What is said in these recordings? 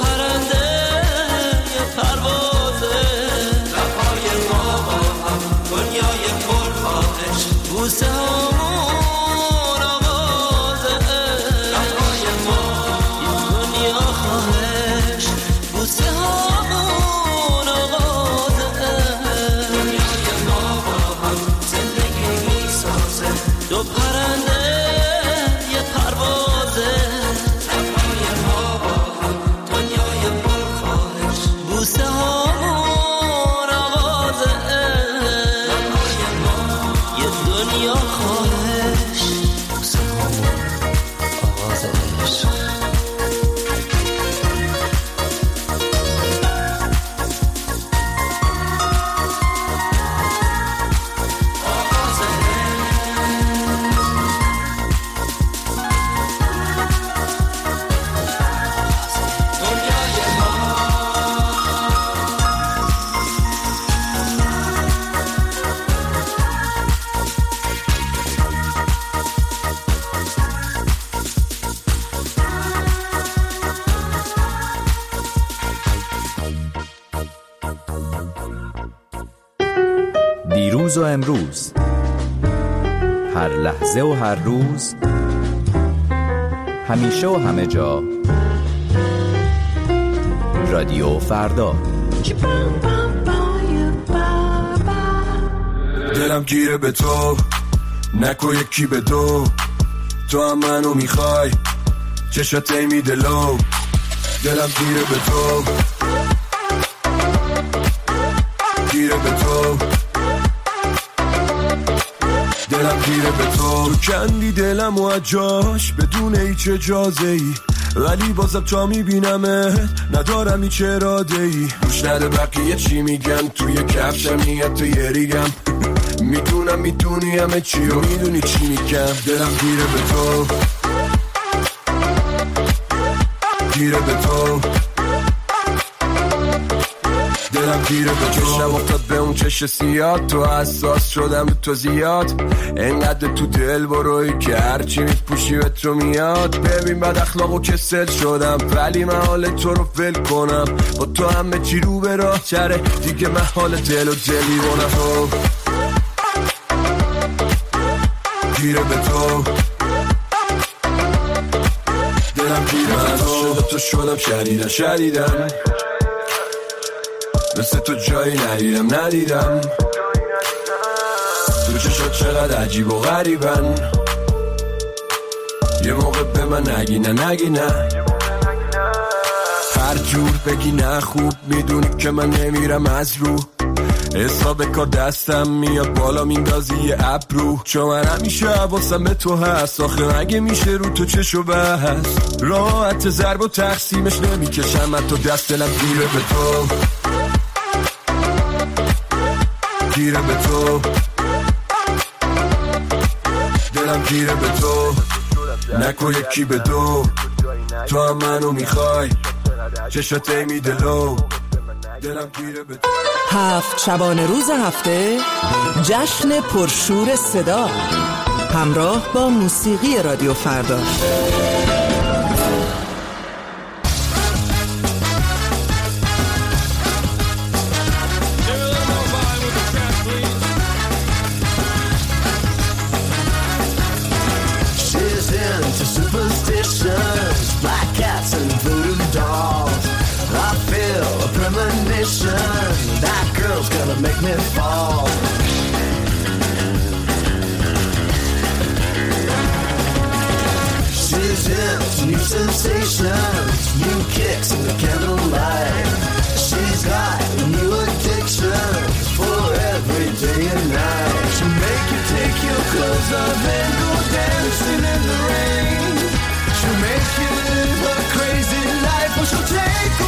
پرنده یه پروازه. لبهای ما با هم دنیای پرخواهش بوسه دیروز و امروز. هر لحظه و هر روز. همیشه و همه جا. رادیو فردا. دلم گیره به تو نکو یکی به دو. تو هم منو می‌خوای چشات میده لو. دلم گیره به تو. گیره به تو. دلم گیره به تو. تو کندی دلم و از جاش بدون هیچ اجازه ای ولی بازم تا میبینمه ندارم هیچ اراده ای گوش نده بقیه چی میگن؟ توی کفشم تو یه ریگم. می‌دونم می‌دونی همه چی و می‌دونی چی میگم. دلم گیره به تو. گیره به تو. دلم گیره به چشم افتاد به اون چش سیاد تو حساس شدم به تو زیاد. انقدر تو دل بروی که هرچی میپوشی به تو میاد. ببین بد اخلاق و کسل شدم. ولی من حال تو رو ول کنم. با تو همه چی رو به راه چره. دیگه من حال دل و دلی بونم گیره به تو. دلم گیره به تو. شدم شدیدن شدیدن مثل تو جایی ندیدم ندیدم. تو چشات چقدر عجیب و غریبن. یه موقع به من نگی نه نگی نه. هر جور بگی نه خوب می‌دونی که من نمیرم از رو. حساب کار دستم میاد بالا میندازی یه ابرو. چون من همیشه حواسم به تو هست. آخه مگه میشه رو تو چشو بس راحت ضرب و تقسیمش نمی‌کشم. تو دست دلم دیره به تو. گیره به تو. دلم گیره به تو. نکو یکی به دو. تو هم منو می‌خوای. چشات ایمی دلو دلم گیره به تو. هفت شبانه روز هفته. جشن پرشور صدا. همراه با موسیقی رادیو فردا. gonna make me fall. She's hips, new sensations, new kicks in the candlelight. She's got a new addiction for every day and night. She'll make you take your clothes off and go dancing in the rain. She'll make you live a crazy life, but she'll take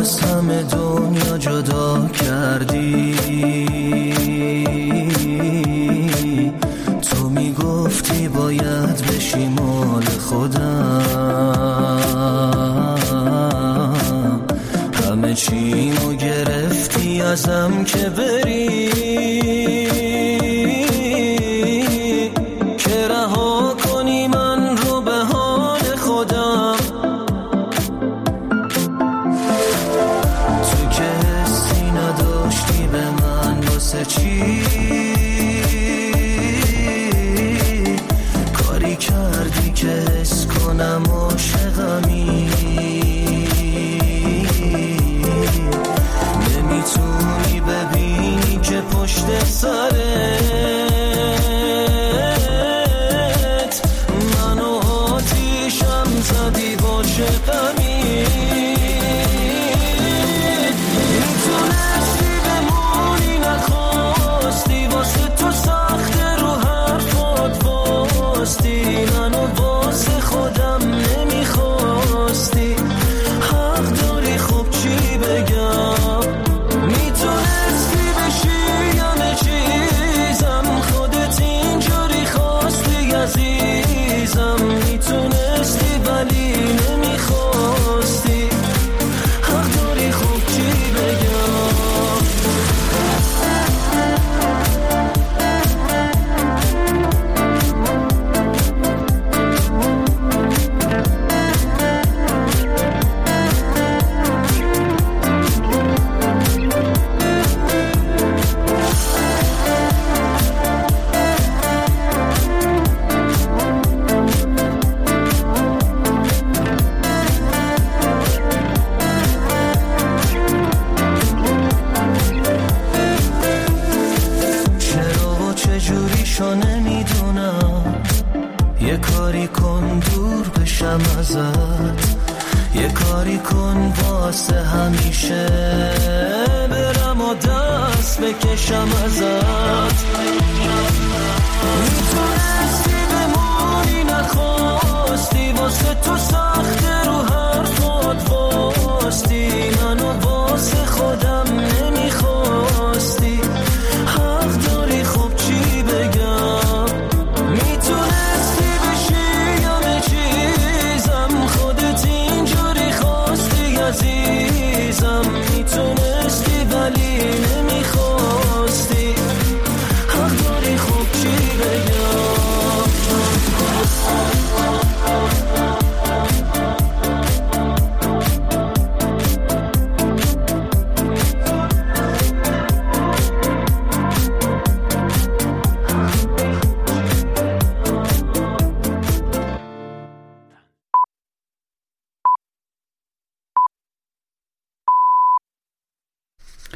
از همه دنیا جدا کردی. تو می گفتی باید بشی مال خودم. همه چیمو گرفتی ازم که بری.